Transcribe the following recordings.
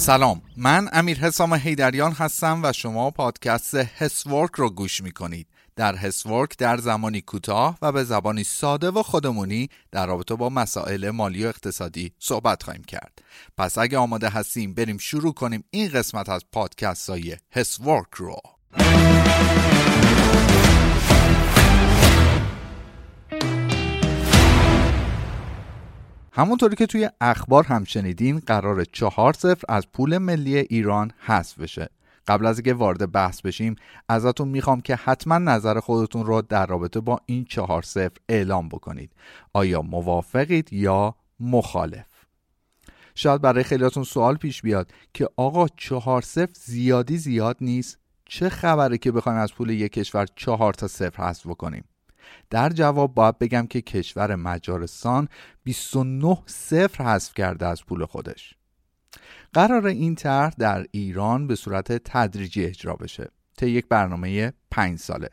سلام. من امیر حسام هیدریان هستم و شما پادکست هسورک رو گوش می‌کنید. در هسورک در زمانی کوتاه و به زبانی ساده و خودمونی در رابطه با مسائل مالی و اقتصادی صحبت خواهیم کرد. پس اگه آماده هستیم بریم شروع کنیم این قسمت از پادکست های هسورک رو. همونطوری که توی اخبار هم شنیدین قرار چهار صفر از پول ملی ایران حذف بشه. قبل از اینکه وارد بحث بشیم ازتون می‌خوام که حتما نظر خودتون رو در رابطه با این چهار صفر اعلام بکنید. آیا موافقید یا مخالف؟ شاید برای خیلیاتون سوال پیش بیاد که آقا چهار صفر زیادی زیاد نیست. چه خبره که بخوایم از پول یک کشور چهار تا صفر حذف بکنیم؟ در جواب باید بگم که کشور مجارستان 29 صفر حذف کرده از پول خودش. قرار این طرح در ایران به صورت تدریجی اجرا بشه. طی یک برنامه پنج ساله.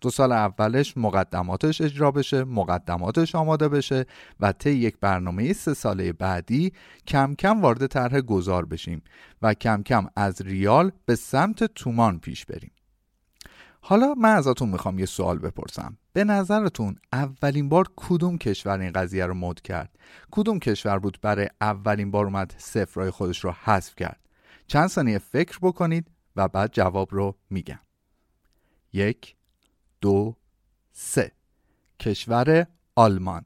دو سال اولش مقدماتش اجرا بشه مقدماتش آماده بشه و طی یک برنامه سه ساله بعدی کم کم وارد طرح گذار بشیم و کم کم از ریال به سمت تومان پیش بریم. حالا من ازتون می‌خوام یه سوال بپرسم. به نظرتون اولین بار کدوم کشور این قضیه رو مد کرد؟ کدوم کشور بود برای اولین بار اومد صفرهای خودش رو حذف کرد؟ چند ثانیه فکر بکنید و بعد جواب رو میگم. یک دو سه. کشور آلمان.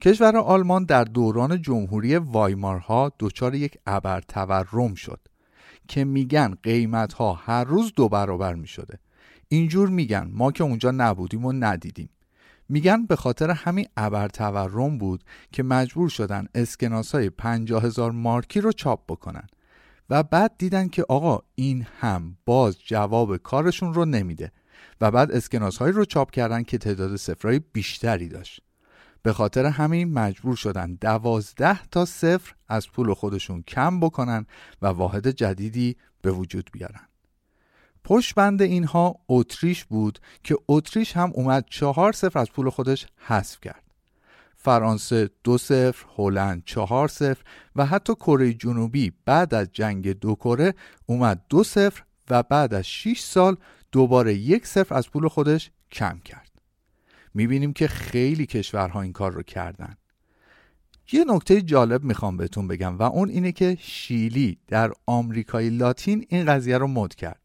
کشور آلمان در دوران جمهوری وایمارها دچار یک ابر تورم شد که میگن قیمت ها هر روز دو برابر می شده اینجور میگن ما که اونجا نبودیم و ندیدیم. میگن به خاطر همین ابر تورم بود که مجبور شدن اسکناس های هزار مارکی رو چاپ بکنن. و بعد دیدن که آقا این هم باز جواب کارشون رو نمیده و بعد اسکناس هایی رو چاپ کردن که تعداد سفرهای بیشتری داشت. به خاطر همین مجبور شدن دوازده تا صفر از پول خودشون کم بکنن و واحد جدیدی به وجود بیارن. پشت بند اینها اتریش بود که اتریش هم اومد چهار صفر از پول خودش حذف کرد. فرانسه دو صفر هلند چهار صفر و حتی کره جنوبی بعد از جنگ دو کره اومد دو صفر و بعد از 6 سال دوباره یک صفر از پول خودش کم کرد. می‌بینیم که خیلی کشورها این کار رو کردن. یه نکته جالب می‌خوام بهتون بگم و اون اینه که شیلی در آمریکای لاتین این قضیه رو مد کرد.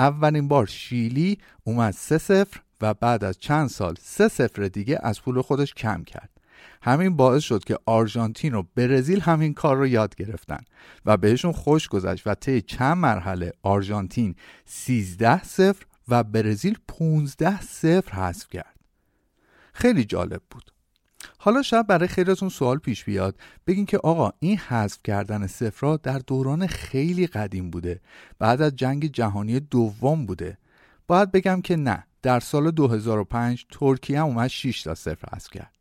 اولین بار شیلی اومد سه صفر و بعد از چند سال سه صفر دیگه از پول خودش کم کرد. همین باعث شد که آرژانتین و برزیل همین کار رو یاد گرفتن و بهشون خوش گذشت و طی چند مرحله آرژانتین 13 صفر و برزیل 15 صفر حذف کرد. خیلی جالب بود. حالا شاید برای خیلیتون سوال پیش بیاد. بگین که آقا این حذف کردن صفرها در دوران خیلی قدیم بوده. بعد از جنگ جهانی دوم بوده. باید بگم که نه در سال 2005 ترکیه هم اومد 6 تا صفر حذف کرد.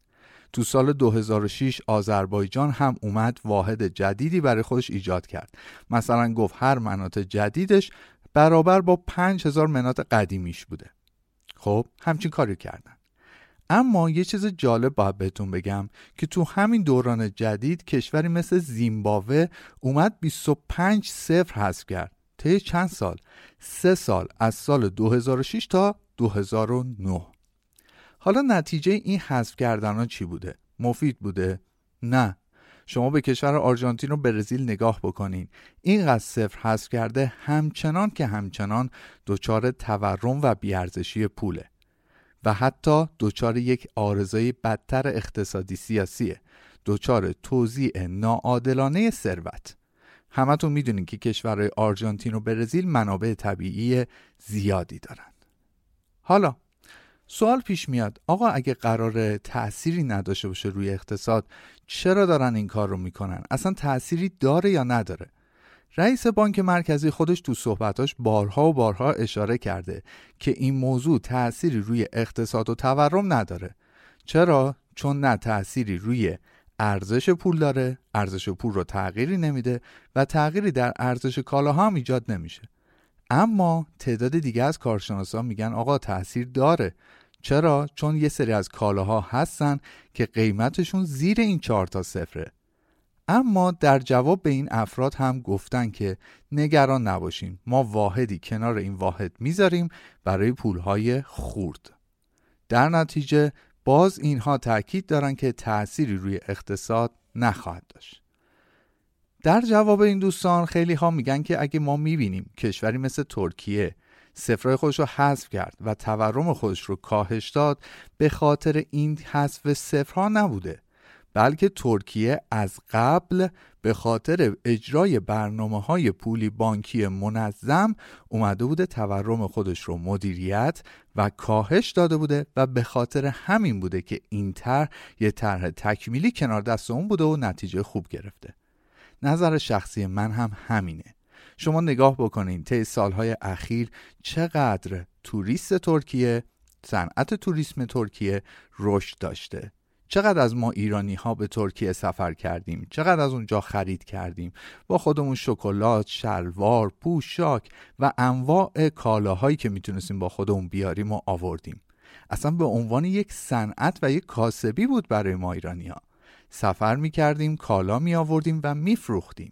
تو سال 2006 آذربایجان هم اومد واحد جدیدی برای خودش ایجاد کرد. مثلا گفت هر مناط جدیدش برابر با 5000 مناط قدیمیش بوده. خب همچین کاری کردن. اما یه چیز جالب باید بهتون بگم که تو همین دوران جدید کشوری مثل زیمبابوه اومد 25 صفر حذف کرد. طی چند سال؟ سه سال از سال 2006 تا 2009 حالا نتیجه این حذف کردن ها چی بوده؟ مفید بوده؟ نه. شما به کشور آرژانتین و برزیل نگاه بکنین. اینقدر صفر حذف کرده همچنان که همچنان دچار تورم و بیارزشی پوله. و حتی دچار یک آرزوی بدتر اقتصادی سیاسیه. دچار توزیع ناعادلانه ثروت. همتون می‌دونین که کشورهای آرژانتین و برزیل منابع طبیعی زیادی دارند حالا سوال پیش میاد آقا اگه قرار تأثیری نداشته باشه روی اقتصاد چرا دارن این کار رو می‌کنن؟ اصلا تأثیری داره یا نداره؟ رئیس بانک مرکزی خودش تو صحبتاش بارها و بارها اشاره کرده که این موضوع تأثیری روی اقتصاد و تورم نداره. چرا؟ چون نه تأثیری روی ارزش پول داره ارزش پول رو تغییری نمیده و تغییری در ارزش کالاها هم ایجاد نمیشه. اما تعداد دیگه از کارشناسان میگن آقا تاثیر داره. چرا؟ چون یه سری از کالاها هستن که قیمتشون زیر این چهار تا صفره. اما در جواب به این افراد هم گفتن که نگران نباشین ما واحدی کنار این واحد می‌ذاریم برای پولهای خورد در نتیجه باز اینها تاکید دارن که تأثیری روی اقتصاد نخواهد داشت. در جواب این دوستان خیلی ها میگن که اگه ما می‌بینیم کشوری مثل ترکیه سفرهای خودش رو حذف کرد و تورم خودش رو کاهش داد به خاطر این حذف سفرها نبوده. بلکه ترکیه از قبل به خاطر اجرای برنامه های پولی بانکی منظم اومده بوده تورم خودش رو مدیریت و کاهش داده بوده و به خاطر همین بوده که این طرح یه طرح تکمیلی کنار دست اون بوده و نتیجه خوب گرفته. نظر شخصی من هم همینه. شما نگاه بکنین طی سالهای اخیر چقدر توریست ترکیه صنعت توریسم ترکیه رشد داشته. چقدر از ما ایرانی ها به ترکیه سفر کردیم؟ چقدر از اونجا خرید کردیم؟ با خودمون شکلات شلوار پوشاک و انواع کالاهایی که می‌تونستیم با خودمون بیاریم و آوردیم. اصلا به عنوان یک صنعت و یک کاسبی بود برای ما ایرانی ها سفر می‌کردیم کالا می آوردیم و میفروختیم.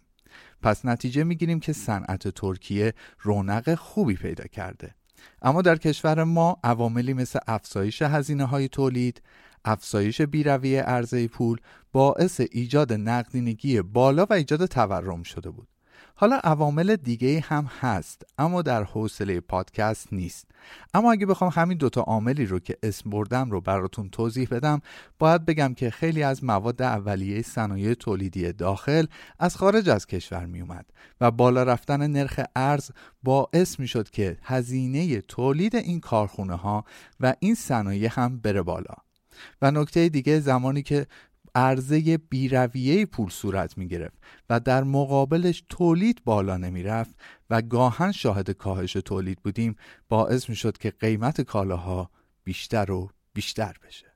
پس نتیجه می‌گیریم که صنعت ترکیه رونق خوبی پیدا کرده. اما در کشور ما عواملی مثل افزایش هزینه های تولید افزایش بیروی عرضه پول باعث ایجاد نقدینگی بالا و ایجاد تورم شده بود. حالا عوامل دیگه هم هست اما در حوصله پادکست نیست. اما اگه بخوام همین دوتا عاملی رو که اسم بردم رو براتون توضیح بدم باید بگم که خیلی از مواد اولیه صنایع تولیدی داخل از خارج از کشور می اومد و بالا رفتن نرخ ارز باعث می شد که هزینه تولید این کارخونه ها و این صنایع هم بره بالا. و نکته دیگه زمانی که عرضه بیرویه پول صورت می گرفت و در مقابلش تولید بالا نمی رفت و گاهن شاهد کاهش تولید بودیم باعث می شد که قیمت کالاها بیشتر و بیشتر بشه.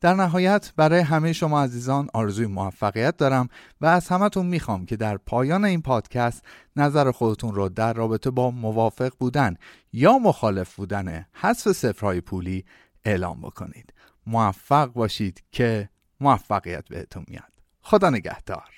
در نهایت برای همه شما عزیزان آرزوی موفقیت دارم و از همتون می‌خوام که در پایان این پادکست نظر خودتون رو در رابطه با موافق بودن یا مخالف بودن حذف سفرهای پولی اعلام بکنید. موفق باشید که موفقیت بهتون میاد. خدا نگهدار.